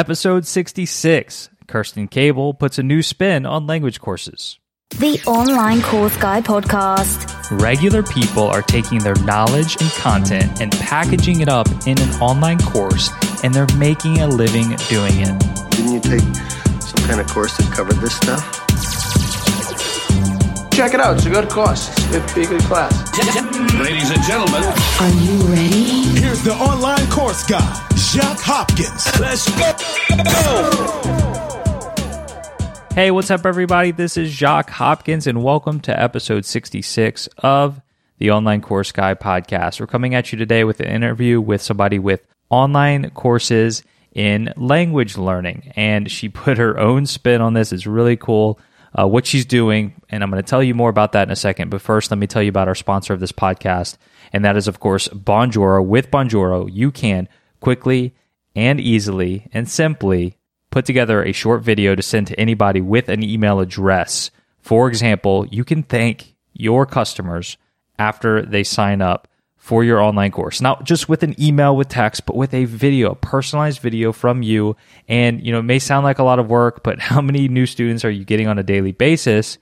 Episode 66 Kerstin Cable puts a new spin on language courses. The Online Course Guy Podcast. Regular people are taking their knowledge and content and packaging it up in an online course, and they're making a living doing it. Didn't you take some kind of course that covered this stuff? Check it out. It's a good course. It's a good class. Ladies and gentlemen, Are you ready? here's the online course guy, Jacques Hopkins. Let's go. Hey, what's up, everybody? This is Jacques Hopkins, and welcome to episode 66 of the Online Course Guy podcast. We're coming at you today with an interview with somebody with online courses in language learning, and she put her own spin on this. It's really cool uh, what she's doing, and I'm going to tell you more about that in a second. But first, let me tell you about our sponsor of this podcast, and that is, of course, Bonjoro. With Bonjoro, you can quickly and easily and simply put together a short video to send to anybody with an email address. For example, you can thank your customers after they sign up for your online course. Not just with an email with text, but with a video, a personalized video from you. And, you know, it may sound like a lot of work, but how many new students are you getting on a daily basis?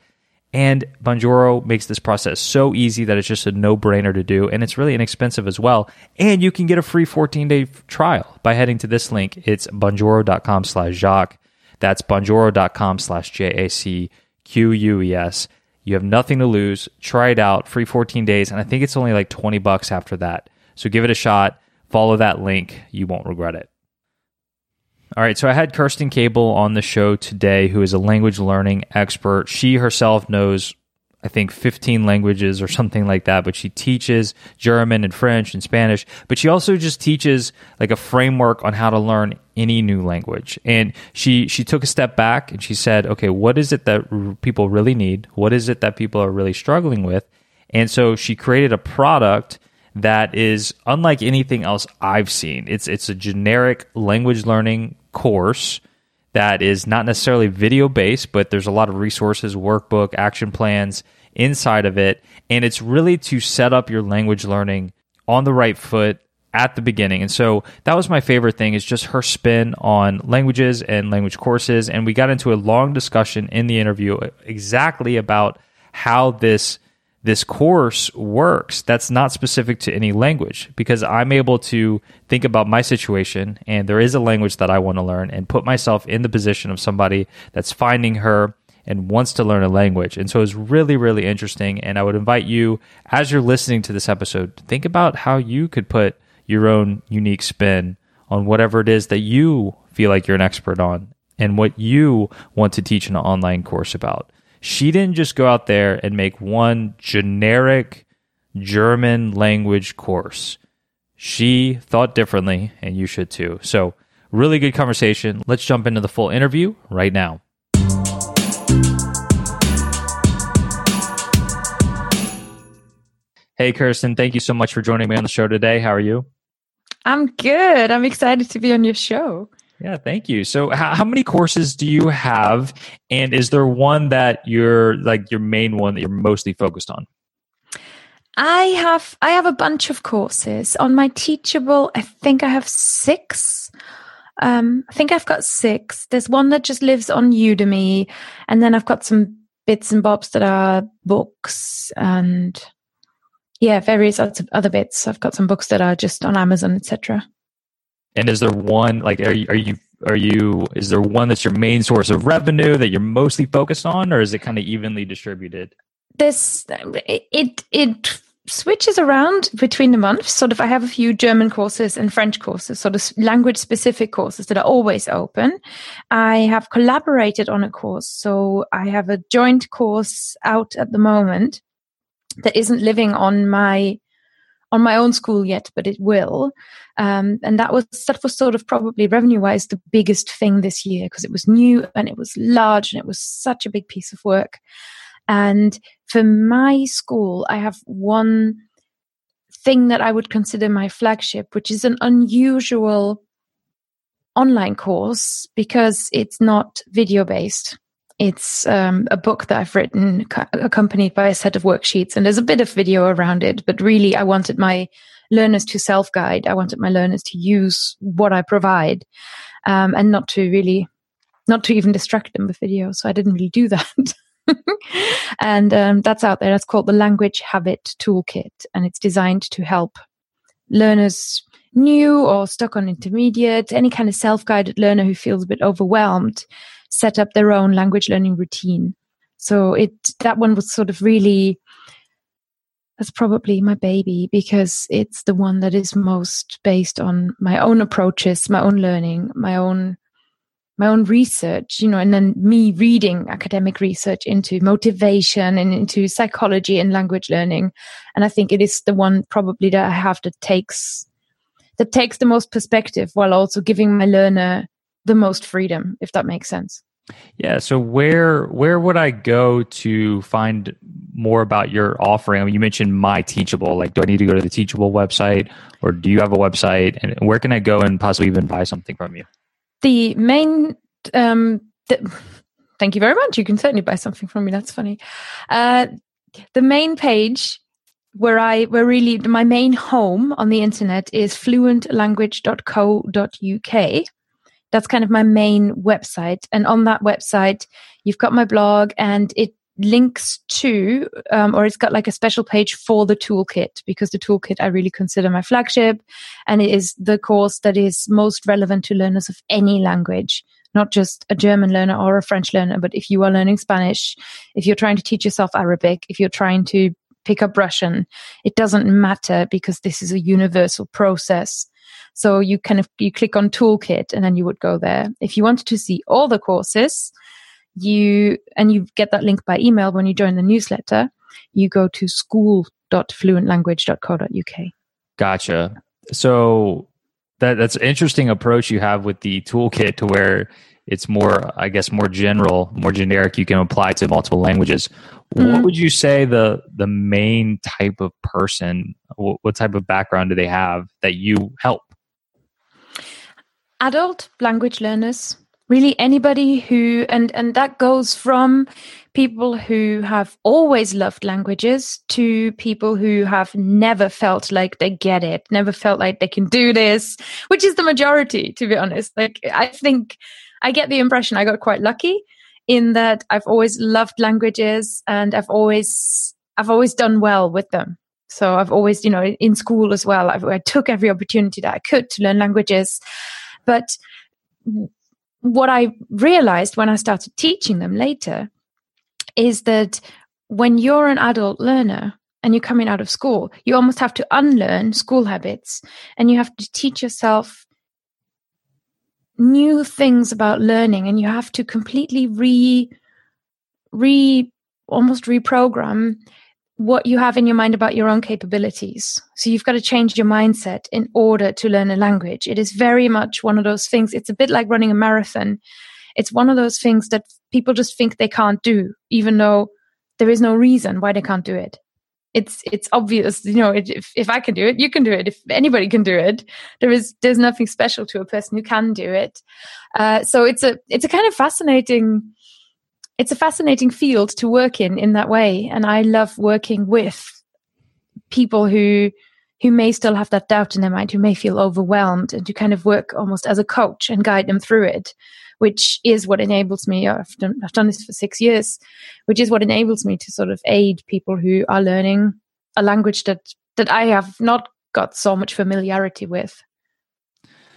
And Bonjoro makes this process so easy that it's just a no brainer to do. And it's really inexpensive as well. And you can get a free 14 day trial by heading to this link. It's bonjoro.com slash Jacques. That's bonjoro.com slash J A C Q U E S. You have nothing to lose. Try it out. Free 14 days. And I think it's only like 20 bucks after that. So give it a shot. Follow that link. You won't regret it. All right, so I had Kerstin Cable on the show today, who is a language learning expert. She herself knows, I think, 15 languages or something like that, but she teaches German and French and Spanish, but she also just teaches like a framework on how to learn any new language. And she she took a step back and she said, "Okay, what is it that r- people really need? What is it that people are really struggling with?" And so she created a product that is unlike anything else I've seen. It's it's a generic language learning course that is not necessarily video based, but there's a lot of resources, workbook, action plans inside of it, and it's really to set up your language learning on the right foot at the beginning. And so that was my favorite thing is just her spin on languages and language courses and we got into a long discussion in the interview exactly about how this this course works that's not specific to any language because I'm able to think about my situation and there is a language that I want to learn and put myself in the position of somebody that's finding her and wants to learn a language. And so it's really, really interesting. And I would invite you, as you're listening to this episode, think about how you could put your own unique spin on whatever it is that you feel like you're an expert on and what you want to teach an online course about she didn't just go out there and make one generic German language course. She thought differently, and you should too. So, really good conversation. Let's jump into the full interview right now. Hey, Kerstin, thank you so much for joining me on the show today. How are you? I'm good. I'm excited to be on your show. Yeah, thank you. So, how, many courses do you have, and is there one that you're like your main one that you're mostly focused on? I have I have a bunch of courses on my Teachable. I think I have six. Um, I think I've got six. There's one that just lives on Udemy, and then I've got some bits and bobs that are books and yeah, various other bits. I've got some books that are just on Amazon, etc. And is there one like are you are you are you is there one that's your main source of revenue that you're mostly focused on, or is it kind of evenly distributed? This it it switches around between the months. Sort of, I have a few German courses and French courses, sort of language specific courses that are always open. I have collaborated on a course, so I have a joint course out at the moment that isn't living on my on my own school yet, but it will. Um, and that was that was sort of probably revenue wise the biggest thing this year because it was new and it was large and it was such a big piece of work. And for my school, I have one thing that I would consider my flagship, which is an unusual online course because it's not video based. It's um, a book that I've written accompanied by a set of worksheets, and there's a bit of video around it. But really, I wanted my learners to self guide. I wanted my learners to use what I provide. um, and not to really, not to even distract them with video. So I didn't really do that. and um, that's out there. That's called the Language Habit Toolkit, and it's designed to help learners new or stuck on intermediate, any kind of self-guided learner who feels a bit overwhelmed, set up their own language learning routine. So it that one was sort of really that's probably my baby because it's the one that is most based on my own approaches, my own learning, my own my own research, you know, and then me reading academic research into motivation and into psychology and language learning. And I think it is the one probably that I have that takes that takes the most perspective while also giving my learner the most freedom, if that makes sense. Yeah. So where where would I go to find more about your offering? I mean, you mentioned My Teachable. Like, do I need to go to the Teachable website, or do you have a website? And where can I go and possibly even buy something from you? The main. Um, the, thank you very much. You can certainly buy something from me. That's funny. Uh, the main page where I where really my main home on the internet is fluentlanguage.co.uk that's kind of my main website. And on that website, you've got my blog and it links to, um, or it's got like a special page for the toolkit because the toolkit I really consider my flagship and it is the course that is most relevant to learners of any language. Not just a German learner or a French learner, but if you are learning Spanish, if you're trying to teach yourself Arabic, if you're trying to pick up Russian, it doesn't matter because this is a universal process so you kind of you click on toolkit and then you would go there. If you wanted to see all the courses, you and you get that link by email when you join the newsletter, you go to school.fluentlanguage.co.uk. Gotcha. So that that's an interesting approach you have with the toolkit to where it's more i guess more general more generic. You can apply to multiple languages. Mm-hmm. what would you say the the main type of person what, what type of background do they have that you help? Adult language learners. Really anybody who and and that goes from people who have always loved languages to people who have never felt like they get it never felt like they can do this which is the majority to be honest. Like i think i get the impression i got quite lucky in that i've always loved languages and i've always i've always done well with them. So i've always you know in school as well I've, i took every opportunity that i could to learn languages. But what I realized when I started teaching them later is that when you're an adult learner and you're coming out of school, you almost have to unlearn school habits and you have to teach yourself new things about learning and you have to completely re re almost reprogram what you have in your mind about your own capabilities. So you've got to change your mindset in order to learn a language. It is very much one of those things. It's a bit like running a marathon. It's one of those things that people just think they can't do, even though there is no reason why they can't do it. It's it's obvious, you know. If if I can do it, you can do it. If anybody can do it, there is there's nothing special to a person who can do it. Uh, so it's a it's a kind of fascinating it's a fascinating field to work in in that way and i love working with people who who may still have that doubt in their mind who may feel overwhelmed and to kind of work almost as a coach and guide them through it which is what enables me I've done, I've done this for six years which is what enables me to sort of aid people who are learning a language that that i have not got so much familiarity with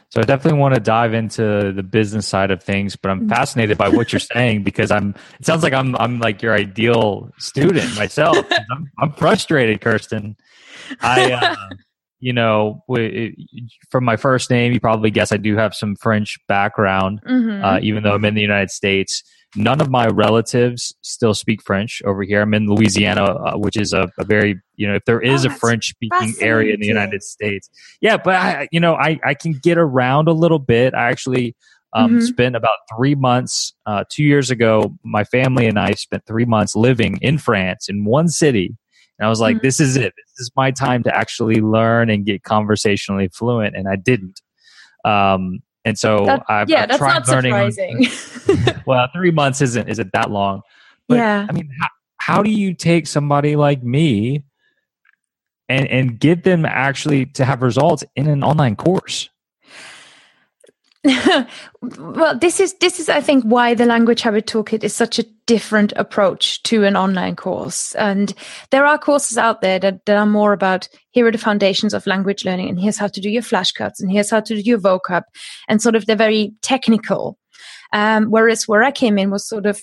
so I definitely want to dive into the business side of things, but I'm mm-hmm. fascinated by what you're saying because I'm. It sounds like I'm. I'm like your ideal student myself. I'm, I'm frustrated, Kerstin. I, uh, you know, from my first name, you probably guess I do have some French background, mm-hmm. uh, even though I'm in the United States. None of my relatives still speak French over here. I'm in Louisiana, uh, which is a, a, very, you know, if there is oh, a French speaking area in the United States. Yeah, but I, you know, I, I can get around a little bit. I actually um, mm-hmm. spent about three months, uh, two years ago, my family and I spent three months living in France in one city. And I was like, mm-hmm. this is it. This is my time to actually learn and get conversationally fluent. And I didn't. Um, and so that, I've, yeah, I've that's not learning. surprising. well, three months isn't isn't that long. But, yeah. I mean, how, how do you take somebody like me and and get them actually to have results in an online course? well, this is this is I think why the language habit toolkit is such a different approach to an online course. And there are courses out there that, that are more about here are the foundations of language learning, and here's how to do your flashcards, and here's how to do your vocab, and sort of they're very technical. Um, whereas where I came in was sort of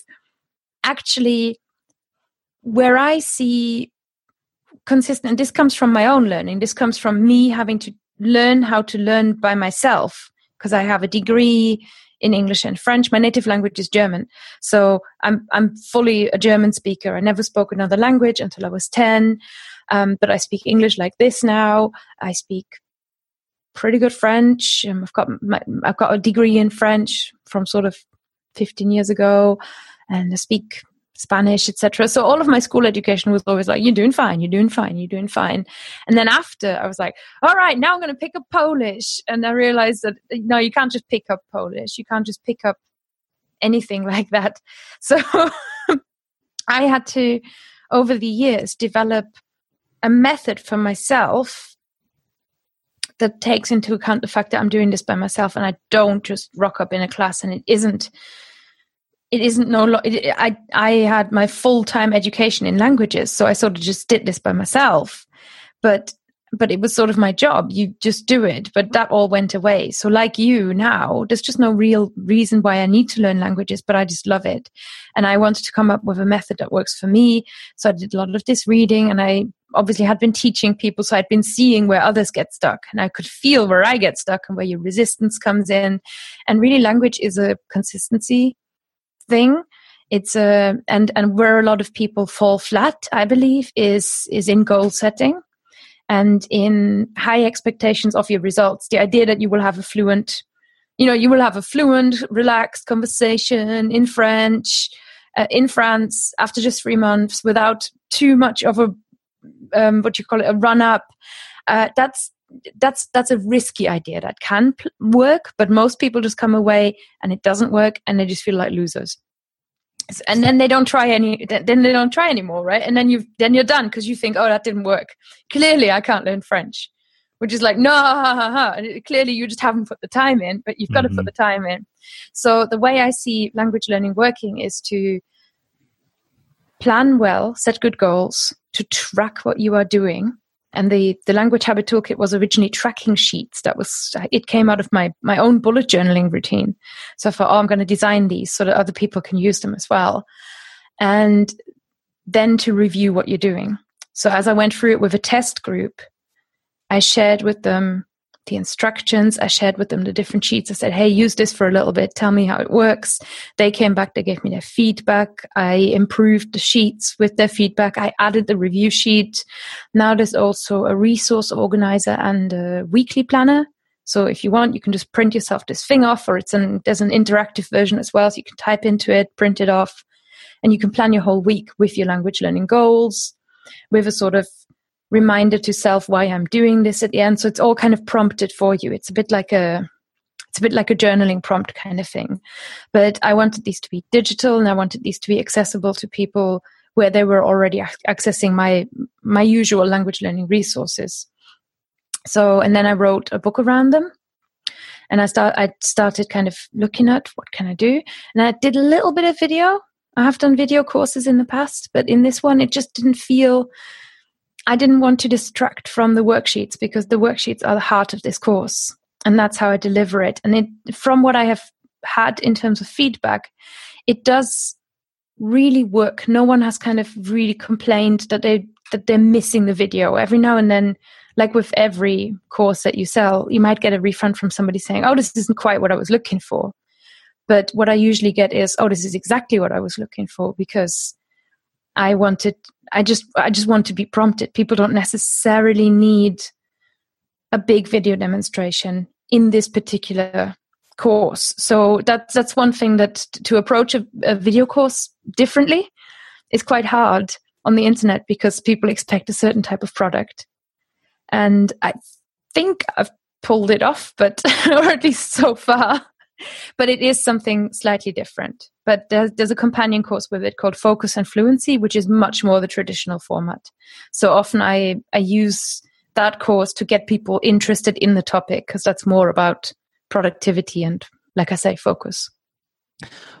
actually where I see consistent. And this comes from my own learning. This comes from me having to learn how to learn by myself because I have a degree in English and French. My native language is German. So I'm, I'm fully a German speaker. I never spoke another language until I was 10. Um, but I speak English like this now. I speak pretty good French. Um, I've got my, I've got a degree in French from sort of 15 years ago, and I speak Spanish, etc. So all of my school education was always like, "You're doing fine, you're doing fine, you're doing fine." And then after, I was like, "All right, now I'm going to pick up Polish," and I realized that no, you can't just pick up Polish. You can't just pick up anything like that. So I had to, over the years, develop a method for myself that takes into account the fact that I'm doing this by myself and I don't just rock up in a class and it isn't it isn't no lo- it, I I had my full time education in languages, so I sort of just did this by myself. But but it was sort of my job. You just do it. But that all went away. So like you now, there's just no real reason why I need to learn languages, but I just love it. And I wanted to come up with a method that works for me. So I did a lot of this reading and I obviously had been teaching people. So I'd been seeing where others get stuck and I could feel where I get stuck and where your resistance comes in. And really language is a consistency thing. It's a and and where a lot of people fall flat i believe is is in goal setting and in high expectations of your results. The idea that you will have a fluent you know you will have a fluent relaxed conversation in french uh, in france after just three months without too much of a um, what you call it a run up uh, that's that's that's a risky idea that can pl- work but most people just come away and it doesn't work and they just feel like losers and then they don't try any then they don't try anymore right and then you then you're done because you think oh that didn't work clearly i can't learn french which is like no ha, ha, ha. clearly you just haven't put the time in but you've got mm-hmm. to put the time in so the way i see language learning working is to plan well set good goals to track what you are doing and the the language habit toolkit was originally tracking sheets that was it came out of my my own bullet journaling routine. So i thought oh i'm going to design these so that other people can use them as well. And then to review what you're doing. So as i went through it with a test group i shared with them the instructions. I shared with them the different sheets. I said, hey, use this for a little bit. Tell me how it works. They came back. They gave me their feedback. I improved the sheets with their feedback. I added the review sheet. Now there's also a resource organizer and a weekly planner. So if you want, you can just print yourself this thing off or it's an, there's an interactive version as well. So you can type into it, print it off, and you can plan your whole week with your language learning goals with a sort of reminder to self why I'm doing this at the end. So it's all kind of prompted for you. It's a bit like a it's a bit like a journaling prompt kind of thing. But I wanted these to be digital and I wanted these to be accessible to people where they were already accessing my my usual language learning resources. So and then I wrote a book around them. And I start I started kind of looking at what can I do. And I did a little bit of video. I have done video courses in the past, but in this one it just didn't feel I didn't want to distract from the worksheets because the worksheets are the heart of this course. And that's how I deliver it. And it, from what I have had in terms of feedback, it does really work. No one has kind of really complained that they that they're missing the video. Every now and then, like with every course that you sell, you might get a refund from somebody saying, "Oh, this isn't quite what I was looking for." But what I usually get is, "Oh, this is exactly what I was looking for," because I wanted I just I just want to be prompted. People don't necessarily need a big video demonstration in this particular course. So that's that's one thing that to approach a, a video course differently is quite hard on the internet because people expect a certain type of product. And I think I've pulled it off, but or at least so far but it is something slightly different. But there's, there's a companion course with it called Focus and Fluency, which is much more the traditional format. So often I, I use that course to get people interested in the topic because that's more about productivity and like I say, focus.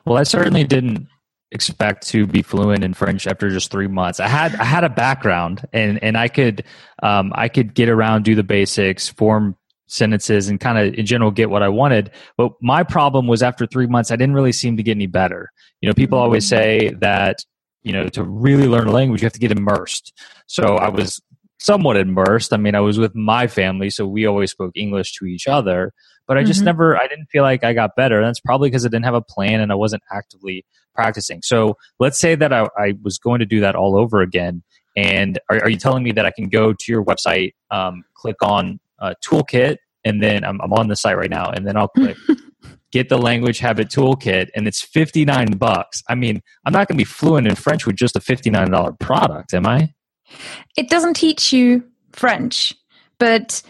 Well, I certainly didn't expect to be fluent in French after just three months. I had I had a background, and and I could um, I could get around, do the basics, form sentences, and kind of in general get what I wanted. But my problem was after three months, I didn't really seem to get any better. You know, people always say that you know to really learn a language, you have to get immersed. So I was somewhat immersed. I mean, I was with my family, so we always spoke English to each other. But I just Mhm. never, I didn't feel like I got better. That's probably because I didn't have a plan and I wasn't actively practicing. So let's say that I, I was going to do that all over again. And are, are you telling me that I can go to your website, um, click on uh, toolkit, and then I'm, I'm on the site right now, and then I'll click get the language habit toolkit, and it's 59 bucks. I mean, I'm not going to be fluent in French with just a $59 product, am I? it doesn't teach you French, but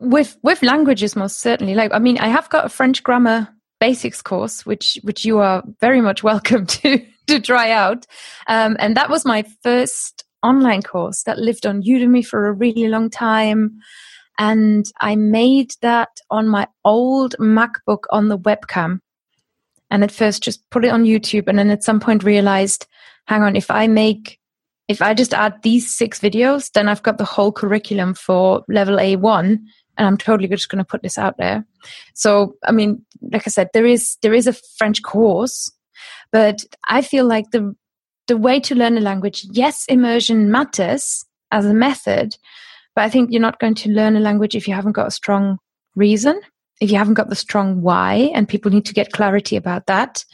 with with languages most certainly. Like I mean, I have got a French grammar basics course, which which you are very much welcome to to try out, um, and that was my first online course that lived on Udemy for a really long time. And I made that on my old MacBook on the webcam. And at first just put it on YouTube and then at some point realized, hang on, if I make if I just add these six videos, then I've got the whole curriculum for level A1 and I'm totally just going to put this out there. So, I mean, like I said, there is, there is a French course, but I feel like the, the way to learn a language, yes, immersion matters as a method, but I think you're not going to learn a language if you haven't got a strong reason if you haven't got the strong why and people need to get clarity about that.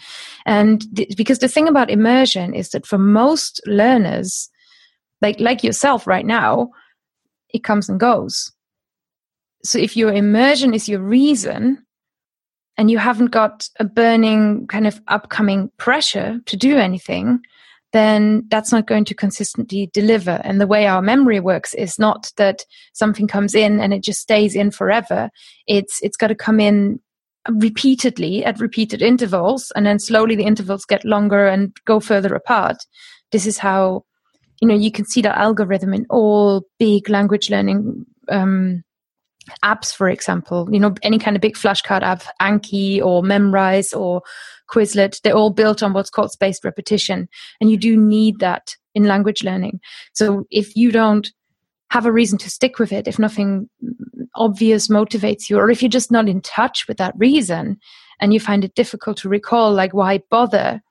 And th- because the thing about immersion is that for most learners like like yourself right now it comes and goes. So if your immersion is your reason and you haven't got a burning kind of upcoming pressure to do anything then that's not going to consistently deliver. And the way our memory works is not that something comes in and it just stays in forever. It's it's got to come in repeatedly at repeated intervals, and then slowly the intervals get longer and go further apart. This is how you know you can see the algorithm in all big language learning um, apps, for example. You know any kind of big flashcard app, Anki or Memrise or Quizlet, they're all built on what's called spaced repetition. And you do need that in language learning. So if you don't have a reason to stick with it, if nothing obvious motivates you, or if you're just not in touch with that reason and you find it difficult to recall, like why bother,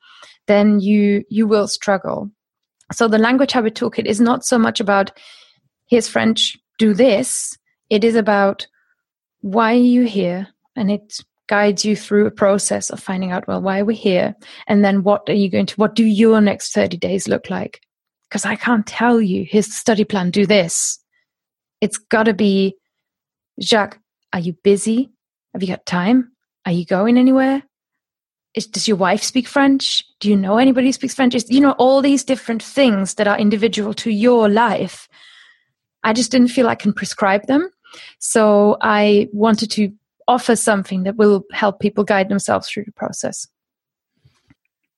then you you will struggle. So the language habit toolkit is not so much about here's French, do this. It is about why are you here? And it guides you through a process of finding out well why are we here? And then what are you going to what do your next 30 days look like? Because i can't tell you. Here's study plan do this. It's got to be jacques are you busy? Have you got time? Are you going anywhere? Is, does your wife speak french? Do you know anybody who speaks french? Is, you know all these different things that are individual to your life i just didn't feel i can prescribe them so i wanted to offer something that will help people guide themselves through the process.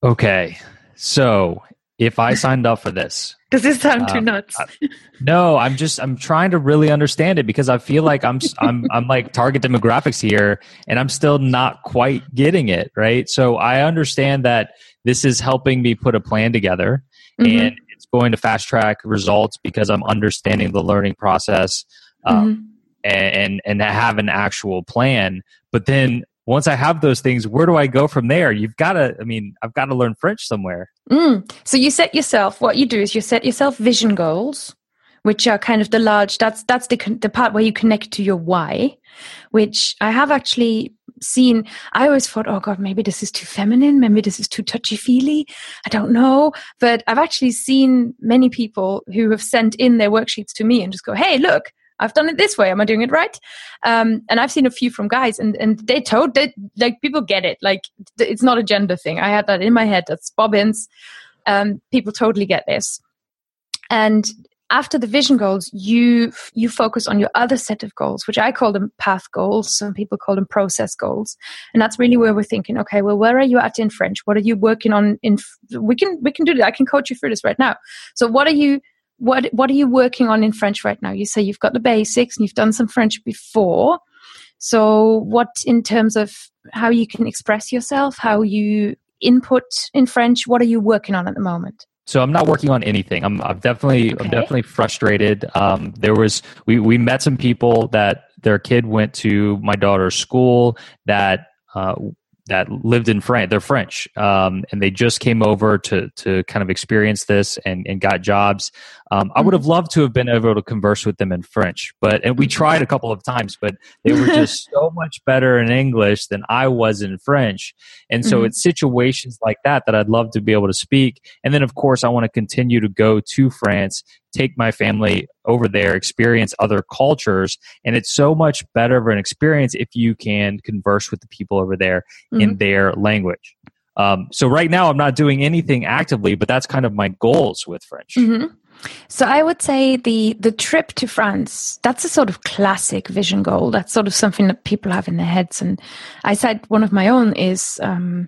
Okay. So if I signed up for this, Does this sound too Um, nuts? no, I'm just I'm trying to really understand it because I feel like I'm I'm I'm like target demographics here and I'm still not quite getting it, right? So I understand that this is helping me put a plan together Mhm. and it's going to fast track results because I'm understanding the learning process um, Mhm. and and have an actual plan. But then once I have those things, where do I go from there? You've got to. I mean, I've got to learn French somewhere. Mm. So you set yourself. What you do is you set yourself vision goals, which are kind of the large. That's that's the the part where you connect to your why, which I have actually seen. I always thought, oh god, maybe this is too feminine. Maybe this is too touchy feely. I don't know. But I've actually seen many people who have sent in their worksheets to me and just go, hey, look. I've done it this way. Am I doing it right? Um, and I've seen a few from guys, and and they told that like people get it. Like it's not a gender thing. I had that in my head. That's bobbins. Um, people totally get this. And after the vision goals, you you focus on your other set of goals, which I call them path goals. Some people call them process goals, and that's really where we're thinking. Okay, well, where are you at in French? What are you working on? In we can we can do that. I can coach you through this right now. So, what are you what what are you working on in French right now? You say you've got the basics and you've done some French before. So, what in terms of how you can express yourself, how you input in French? What are you working on at the moment? So I'm not working on anything. I'm, I'm definitely Okay. I'm definitely frustrated. Um, there was we we met some people that their kid went to my daughter's school that uh, that lived in France. They're French, um, and they just came over to to kind of experience this and and got jobs. Um, I would have loved to have been able to converse with them in French, but and we tried a couple of times, but they were just so much better in English than I was in French. And so Mhm. it's situations like that that I'd love to be able to speak. And then, of course, I want to continue to go to France, take my family over there, experience other cultures. And it's so much better of an experience if you can converse with the people over there in their language. Um, so right now, I'm not doing anything actively, but that's kind of my goals with French. hmm So I would say the the trip to France that's a sort of classic vision goal. That's sort of something that people have in their heads. And I said one of my own is um,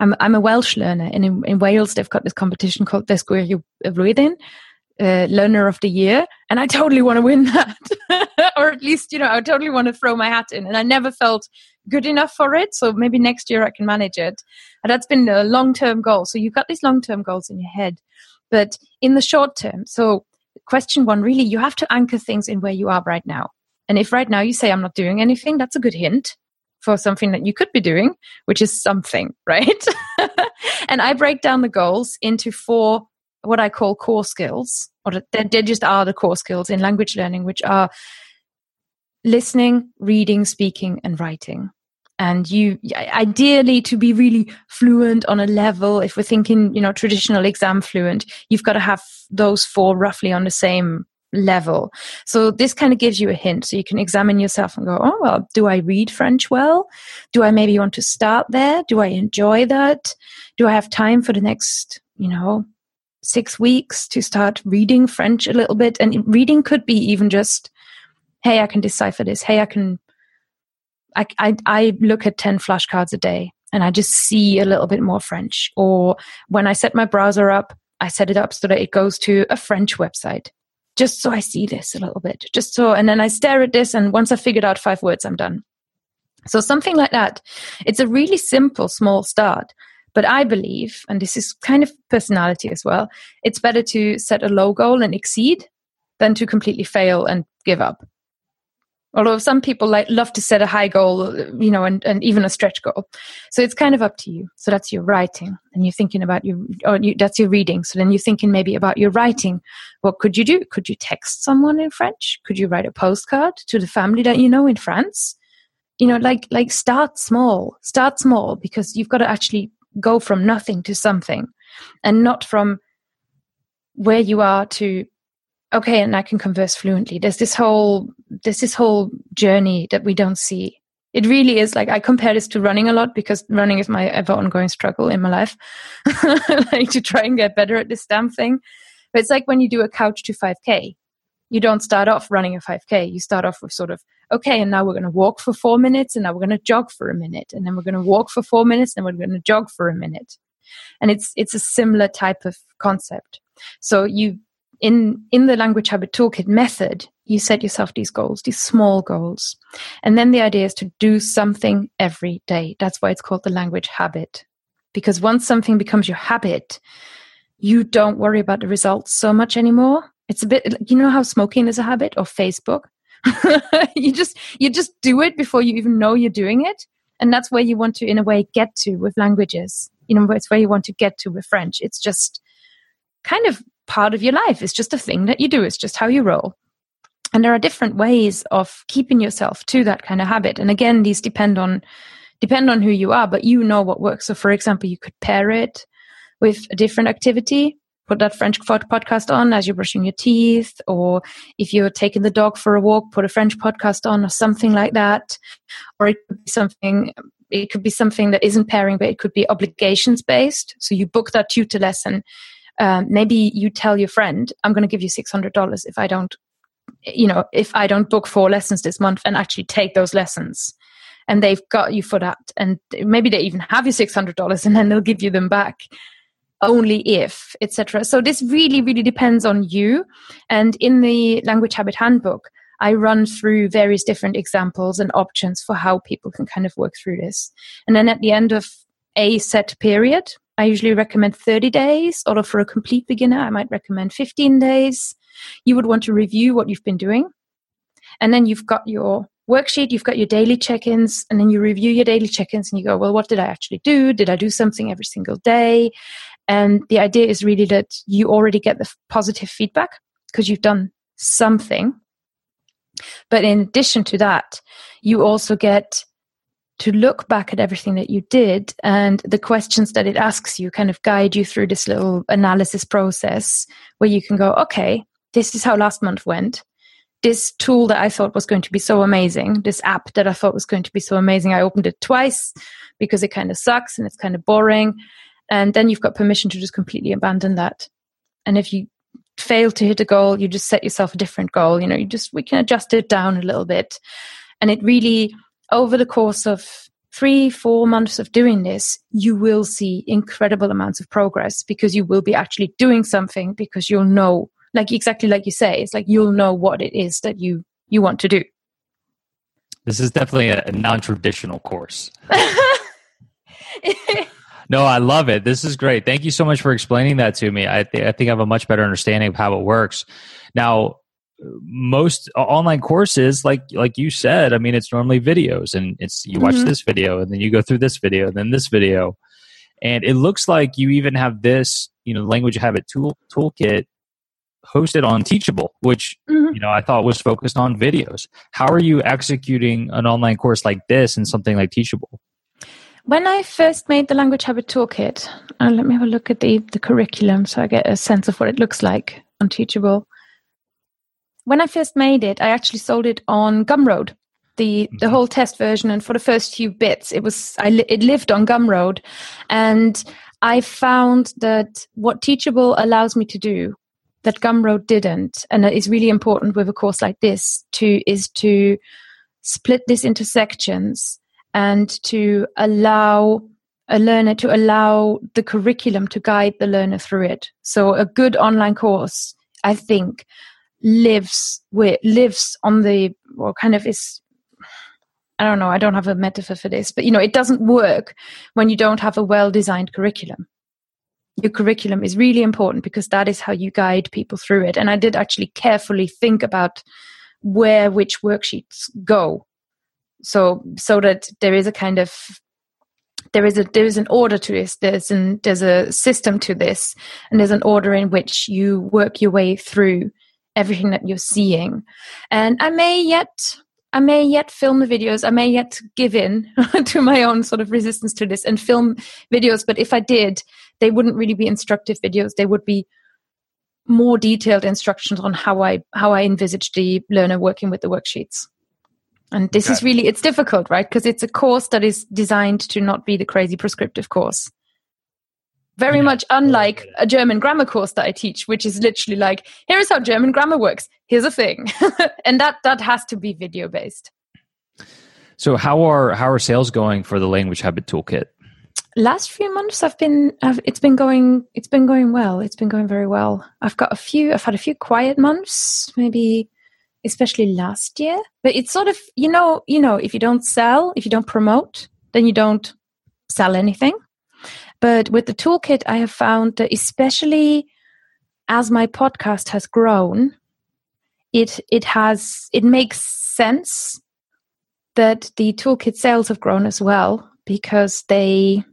I'm I'm a Welsh learner, and in, in Wales they've got this competition called Flwyddyn, uh, Learner of the Year, and I totally want to win that, or at least you know I totally want to throw my hat in. And I never felt good enough for it, so maybe next year I can manage it. And that's been a long term goal. So you've got these long term goals in your head. But in the short term, so question one really, you have to anchor things in where you are right now. And if right now you say, I'm not doing anything, that's a good hint for something that you could be doing, which is something, right? and I break down the goals into four, what I call core skills, or they, just are the core skills in language learning, which are listening, reading, speaking, and writing. And you ideally to be really fluent on a level if we're thinking you know traditional exam fluent you've got to have those four roughly on the same level. So this kind of gives you a hint. So you can examine yourself and go oh well do i read french well? Do i maybe want to start there? Do i enjoy that? Do i have time for the next you know six weeks to start reading french a little bit and reading could be even just hey i can decipher this hey i can I, I, I look at 10 flashcards a day and I just see a little bit more French. Or when I set my browser up, I set it up so that it goes to a French website, just so I see this a little bit. Just so, and then I stare at this, and once I figured out five words, I'm done. So something like that. It's a really simple, small start. But I believe, and this is kind of personality as well, it's better to set a low goal and exceed than to completely fail and give up. Although some people like love to set a high goal you know and, and even a stretch goal. So it's kind of up to you. So that's your writing and you're thinking about your or you, that's your reading. So then you're thinking maybe about your writing. What could you do? Could you text someone in french? Could you write a postcard to the family that you know in france? You know like like start small. Start small because you've got to actually go from nothing to something and not from where you are to okay and i can converse fluently. There's this whole there's this whole journey that we don't see. It really is like i compare this to running a lot because running is my ever ongoing struggle in my life. Like to try and get better at this damn thing. But it's like when you do a couch to 5k you don't start off running a 5k you start off with sort of okay and now we're going to walk for four minutes and now we're going to jog for a minute and then we're going to walk for four minutes and we're going to jog for a minute. And it's it's a similar type of concept. So you in in the language habit toolkit method you set yourself these goals these small goals. And then the idea is to do something every day. That's why it's called the language habit. Because once something becomes your habit you don't worry about the results so much anymore. It's a bit you know how smoking is a habit or facebook you just you just do it before you even know you're doing it and that's where you want to in a way get to with languages you know it's where you want to get to with french it's just kind of part of your life. It's just a thing that you do. It's just how you roll. And there are different ways of keeping yourself to that kind of habit. And again, these depend on depend on who you are, but you know what works. So for example, you could pair it with a different activity. Put that French podcast on as you're brushing your teeth, or if you're taking the dog for a walk, put a French podcast on, or something like that. Or it could be something it could be something that isn't pairing, but it could be obligations based. So you book that tutor lesson um, maybe you tell your friend, I'm going to give you $600 if I don't, you know, if I don't book four lessons this month and actually take those lessons. And they've got you for that. And maybe they even have you $600 and then they'll give you them back only if, etc. So this really, really depends on you. And in the language habit handbook, I run through various different examples and options for how people can kind of work through this. And then at the end of a set period, I usually recommend 30 days, or for a complete beginner, I might recommend 15 days. You would want to review what you've been doing. And then you've got your worksheet, you've got your daily check ins, and then you review your daily check ins and you go, well, what did I actually do? Did I do something every single day? And the idea is really that you already get the positive feedback because you've done something. But in addition to that, you also get to look back at everything that you did and the questions that it asks you kind of guide you through this little analysis process where you can go, okay, this is how last month went this tool that I thought was going to be so amazing, this app that I thought was going to be so amazing, I opened it twice because it kind of sucks and it's kind of boring. And then you've got permission to just completely abandon that. And if you fail to hit a goal, you just set yourself a different goal. You know, you just, we can adjust it down a little bit. And it really, over the course of three, four months of doing this, you will see incredible amounts of progress because you will be actually doing something because you'll know like exactly like you say it's like you'll know what it is that you you want to do this is definitely a, a non-traditional course no i love it this is great thank you so much for explaining that to me i, th- I think i have a much better understanding of how it works now most online courses like like you said i mean it's normally videos and it's you watch mm-hmm. this video and then you go through this video and then this video and it looks like you even have this you know language habit tool toolkit hosted on Teachable, which mm-hmm. you know I thought was focused on videos. How are you executing an online course like this in something like Teachable? When I first made the Language Habit Toolkit, uh, let me have a look at the, the curriculum so I get a sense of what it looks like on Teachable. When I first made it, I actually sold it on Gumroad, the the mm-hmm. whole test version, and for the first few bits, it was I it lived on Gumroad, and I found that what Teachable allows me to do that Gumroad didn't, and that is really important with a course like this, to is to split this into sections and to allow a learner to allow the curriculum to guide the learner through it. So a good online course, I think, lives with lives on the well kind of is I don't know, I don't have a metaphor for this, but you know, it doesn't work when you don't have a well designed curriculum your curriculum is really important because that is how you guide people through it. And I did actually carefully think about where which worksheets go. So so that there is a kind of there is a there is an order to this there's an there's a system to this and there's an order in which you work your way through everything that you're seeing and i may yet I may yet film the videos. I may yet give in to my own sort of resistance to this and film videos. But if I did, they wouldn't really be instructive videos. They would be more detailed instructions on how I how I envisage the learner working with the worksheets. And this is really it's difficult, right? Because it's a course that is designed to not be the crazy prescriptive course very yeah. much unlike a German grammar course that I teach, which is literally like, here is how German grammar works. Here's a thing. and that that has to be video based. So how are how are sales going for the language habit toolkit? Last few months I've been I've, it's been going it's been going well. It's been going very well. I've got a few I've had a few quiet months, maybe especially last year. But it's sort of you know, you know, if you don't sell, if you don't promote, then you don't sell anything. But with the toolkit, I have found that especially as my podcast has grown, it it has it makes sense that the toolkit sales have grown as well because they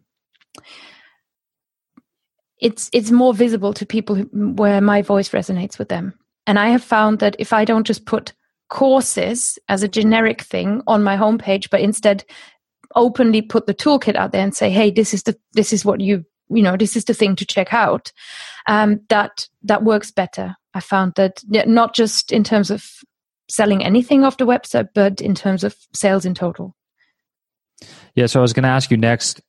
it's it's more visible to people who, where my voice resonates with them and i have found that if i don't just put courses as a generic thing on my homepage but instead openly put the toolkit out there and say, "Hey, this is the this is what you you know this is the thing to check out." Um, that that works better. I found that not just in terms of selling anything off the website, but in terms of sales in total. Yeah, so I was going to ask you next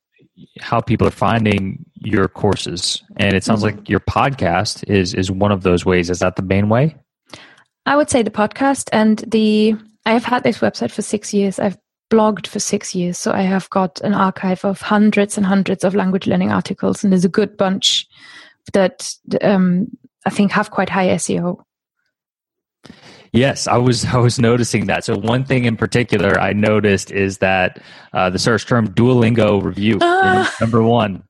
how people are finding your courses, and it sounds mm-hmm. like your podcast is is one of those ways. Is that the main way? I would say the podcast and the. I have had this website for six years. I've blogged for six years. So I have got an archive of hundreds and hundreds of language learning articles, and there's a good bunch that um, I think have quite high SEO. Yes, I was I was noticing that. So one thing in particular I noticed is that uh, the search term Duolingo review Ah. number one.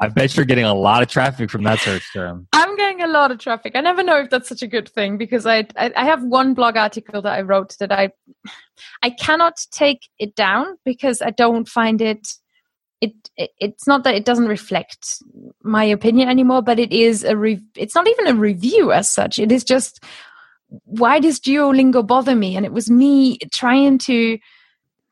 I bet you're getting a lot of traffic from that search term. I'm getting a lot of traffic. I never know if that's such a good thing because I, I I have one blog article that I wrote that I I cannot take it down because I don't find it it, it it's not that it doesn't reflect my opinion anymore, but it is a re- it's not even a review as such. It is just why does Duolingo bother me? And it was me trying to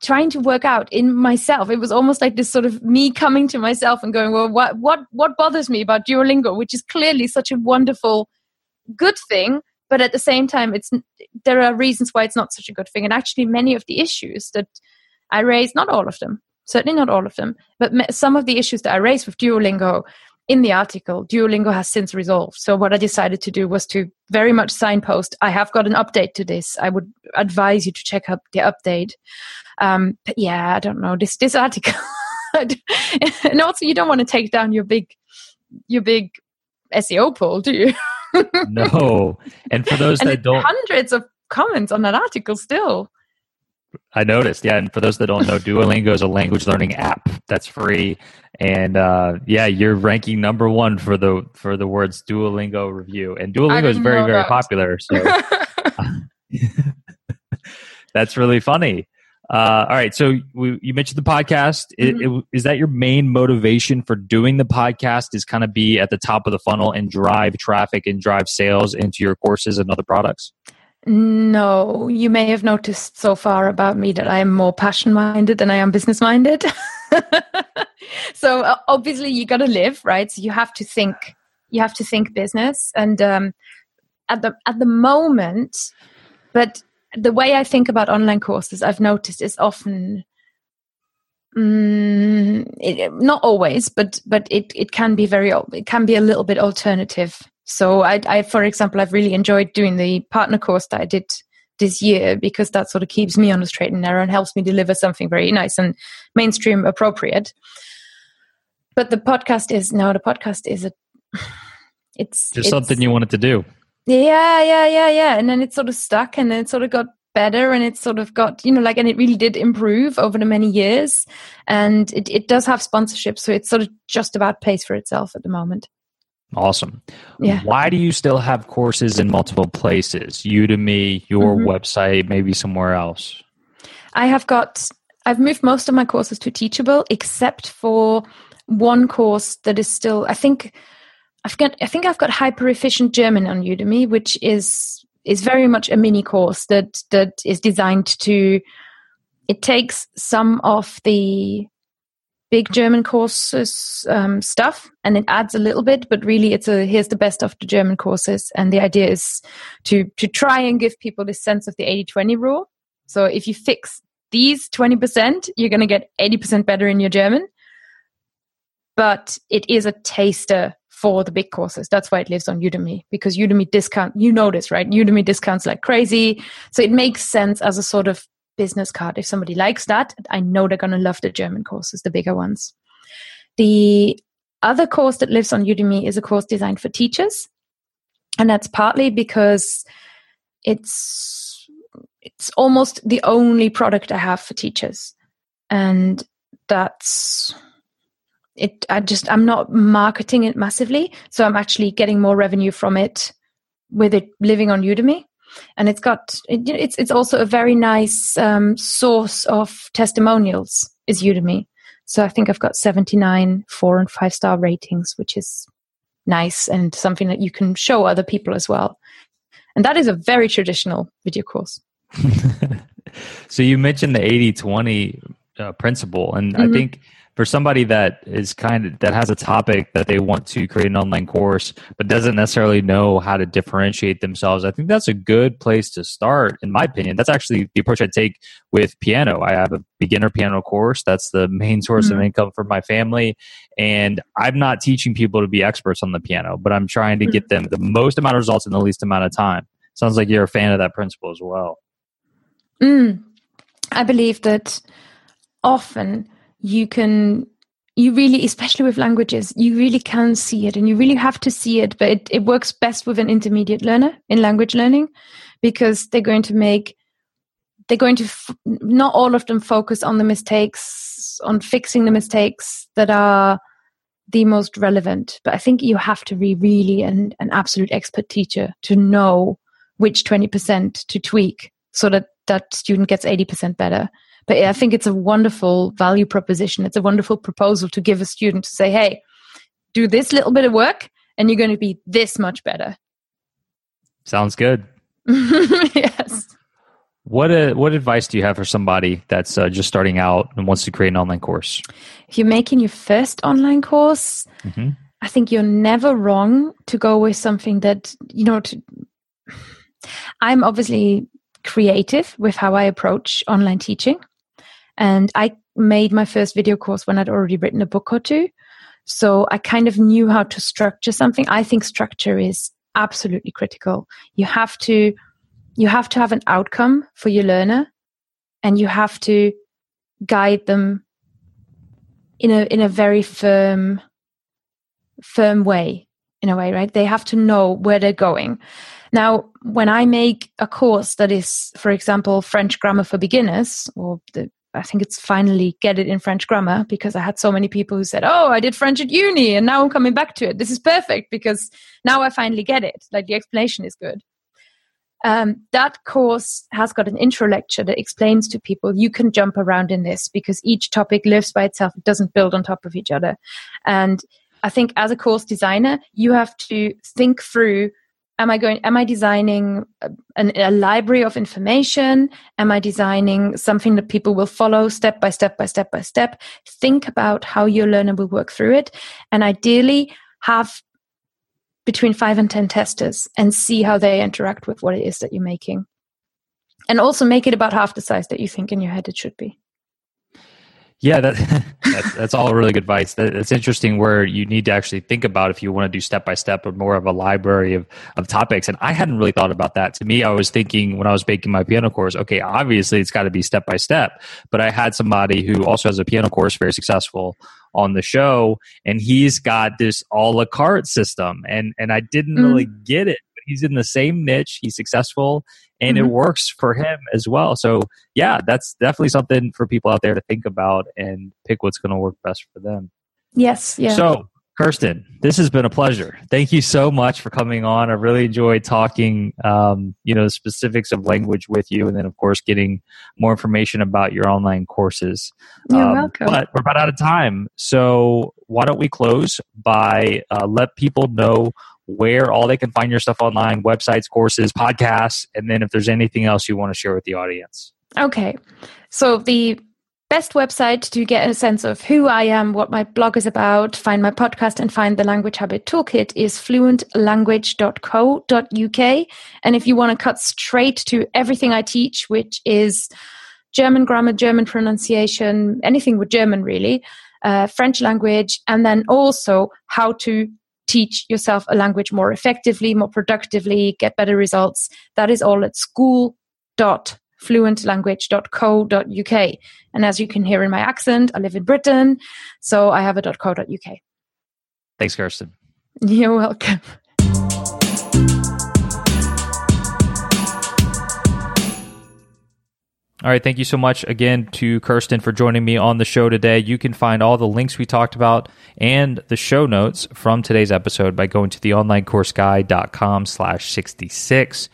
trying to work out in myself. It was almost like this sort of me coming to myself and going, well, what what what bothers me about Duolingo, which is clearly such a wonderful, good thing, but at the same time, it's there are reasons why it's not such a good thing. And actually, many of the issues that I raised, not all of them, certainly not all of them, but some of the issues that I raised with Duolingo in the article, Duolingo has since resolved. So what I decided to do was to very much signpost. I have got an update to this. I would advise you to check up the update. Um, but yeah, I don't know this this article, and also you don't want to take down your big your big SEO poll, do you? No. And for those and that don't hundreds of comments on that article still. I noticed, yeah. And for those that don't know, Duolingo is a language learning app that's free, and uh, yeah, you're ranking number one for the for the words Duolingo review, and Duolingo is very very that. popular. So that's really funny. Uh, all right, so we, you mentioned the podcast. It- Mm-hmm. it- Is that your main motivation for doing the podcast? Is kind of be at the top of the funnel and drive traffic and drive sales into your courses and other products? No, you may have noticed so far about me that I am more passion minded than I am business minded. so uh, obviously you got to live, right? So you have to think, you have to think business. And um, at the at the moment, but the way I think about online courses, I've noticed is often. Mm, it, not always, but but it, it can be very it can be a little bit alternative. So I, I, for example, I've really enjoyed doing the partner course that I did this year because that sort of keeps me on the straight and narrow and helps me deliver something very nice and mainstream appropriate. But the podcast is now the podcast is a it's Just it's- something you wanted to do. yeah, yeah, yeah, yeah. And then it sort of stuck and then it sort of got better and it sort of got, you know, like, and it really did improve over the many years. And it, it does have sponsorship. So it's sort of just about pays for itself at the moment. Awesome. Yeah. Why do you still have courses in multiple places? Udemy, your Mhm. website, maybe somewhere else. I have got, I've moved most of my courses to Teachable except for one course that is still, I think, I've got, I think I've got hyper efficient German on Udemy, which is is very much a mini course that that is designed to. It takes some of the big German courses um, stuff and it adds a little bit, but really it's a here's the best of the German courses, and the idea is to to try and give people this sense of the 80-20 rule. So if you fix these 20%, you're going to get 80% better in your German. But it is a taster for the big courses. That's why it lives on Udemy because Udemy discount, you know this, right? Udemy discounts like crazy. So it makes sense as a sort of business card. If somebody likes that, I know they're going to love the German courses, the bigger ones. The other course that lives on Udemy is a course designed for teachers. And that's partly because it's it's almost the only product I have for teachers. And that's it I just I'm not marketing it massively, so I'm actually getting more revenue from it with it living on Udemy. And it's got it, it's it's also a very nice um, source of testimonials is Udemy. So I think I've got 79 four and five star ratings, which is nice and something that you can show other people as well. And that is a very traditional video course. so you mentioned the 80 20 uh, principle and Mhm. i think for somebody that is kind of that has a topic that they want to create an online course but doesn't necessarily know how to differentiate themselves i think that's a good place to start in my opinion. That's actually the approach i take with piano. I have a beginner piano course. That's the main source of Mhm. income for my family. And i'm not teaching people to be experts on the piano but i'm trying to get them the most amount of results in the least amount of time. Sounds like you're a fan of that principle as well. Mm. I believe that often you can you really, especially with languages, you really can see it and you really have to see it. But it, it works best with an intermediate learner in language learning because they're going to make, they're going to, f- not all of them focus on the mistakes, on fixing the mistakes that are the most relevant. But I think you have to be really an, an absolute expert teacher to know which 20% to tweak so that that student gets 80% better. But I think it's a wonderful value proposition. It's a wonderful proposal to give a student to say, hey, do this little bit of work and you're going to be this much better. Sounds good. yes. What uh, what advice do you have for somebody that's uh, just starting out and wants to create an online course? If you're making your first online course, hmm I think you're never wrong to go with something that, you know, to, I'm obviously creative with how I approach online teaching. And I made my first video course when I'd already written a book or two. So I kind of knew how to structure something. I think structure is absolutely critical. You have to you have to have an outcome for your learner and you have to guide them in a in a very firm firm way in a way, right? They have to know where they're going. Now, when I make a course that is, for example, French grammar for beginners, or the, I think it's finally get it in French grammar because I had so many people who said, Oh, I did French at uni and now I'm coming back to it. This is perfect because now I finally get it. Like the explanation is good. Um, that course has got an intro lecture that explains to people you can jump around in this because each topic lives by itself. It doesn't build on top of each other. And I think as a course designer, you have to think through am i going am i designing a, library of information? Am i designing something that people will follow step by step by step by step? Think about how your learner will work through it. And ideally have between 5 and 10 testers and see how they interact with what it is that you're making. And also make it about half the size that you think in your head it should be Yeah, that, that's, that's all really good advice. That, it's interesting where you need to actually think about if you want to do step by step or more of a library of, of topics. And I hadn't really thought about that. To me, I was thinking when I was making my piano course, okay, obviously it's got to be step by step. But I had somebody who also has a piano course, very successful on the show, and he's got this a la carte system. And, and I didn't Mm. really get it. He's in the same niche, he's successful, and it Mhm. works for him as well. So yeah, that's definitely something for people out there to think about and pick what's going to work best for them. yes yeah So, Kerstin, this has been a pleasure. Thank you so much for coming on. I really enjoyed talking, um, you know, the specifics of language with you, and then of course getting more information about your online courses. you're Um, welcome But we're about out of time, so why don't we close by uh, let people know where all they can find your stuff online, websites, courses, podcasts, and then if there's anything else you want to share with the audience. Okay. So the best website to get a sense of who I am, what my blog is about, find my podcast and find the language habit toolkit is fluentlanguage.co.uk. And if you want to cut straight to everything I teach, which is German grammar, German pronunciation, anything with German really, uh, French language, and then also how to teach yourself a language more effectively, more productively, get better results. That is all at school.fluentlanguage.co.uk. And as you can hear in my accent, I live in Britain, so I have a .co.uk. Thanks, Kerstin. You're welcome. All right. Thank you so much again to Kerstin for joining me on the show today. You can find all the links we talked about and the show notes from today's episode by going to theonlinecourseguy.com slash 66.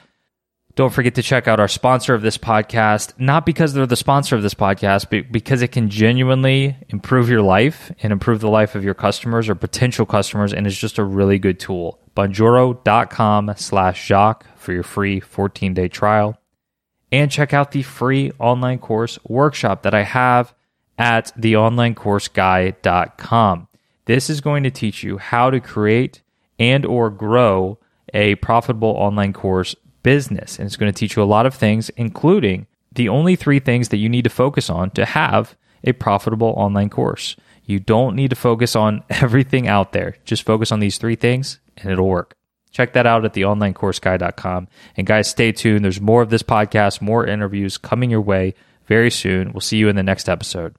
Don't forget to check out our sponsor of this podcast, not because they're the sponsor of this podcast, but because it can genuinely improve your life and improve the life of your customers or potential customers, and is just a really good tool. Bonjoro.com slash Jacques for your free 14 day trial and check out the free online course workshop that I have at theonlinecourseguy.com. This is going to teach you how to create and or grow a profitable online course business. And it's going to teach you a lot of things including the only 3 things that you need to focus on to have a profitable online course. You don't need to focus on everything out there. Just focus on these 3 things and it'll work. Check that out at theonlinecourseguy.com. And guys, stay tuned. There's more of this podcast, more interviews coming your way very soon. We'll see you in the next episode.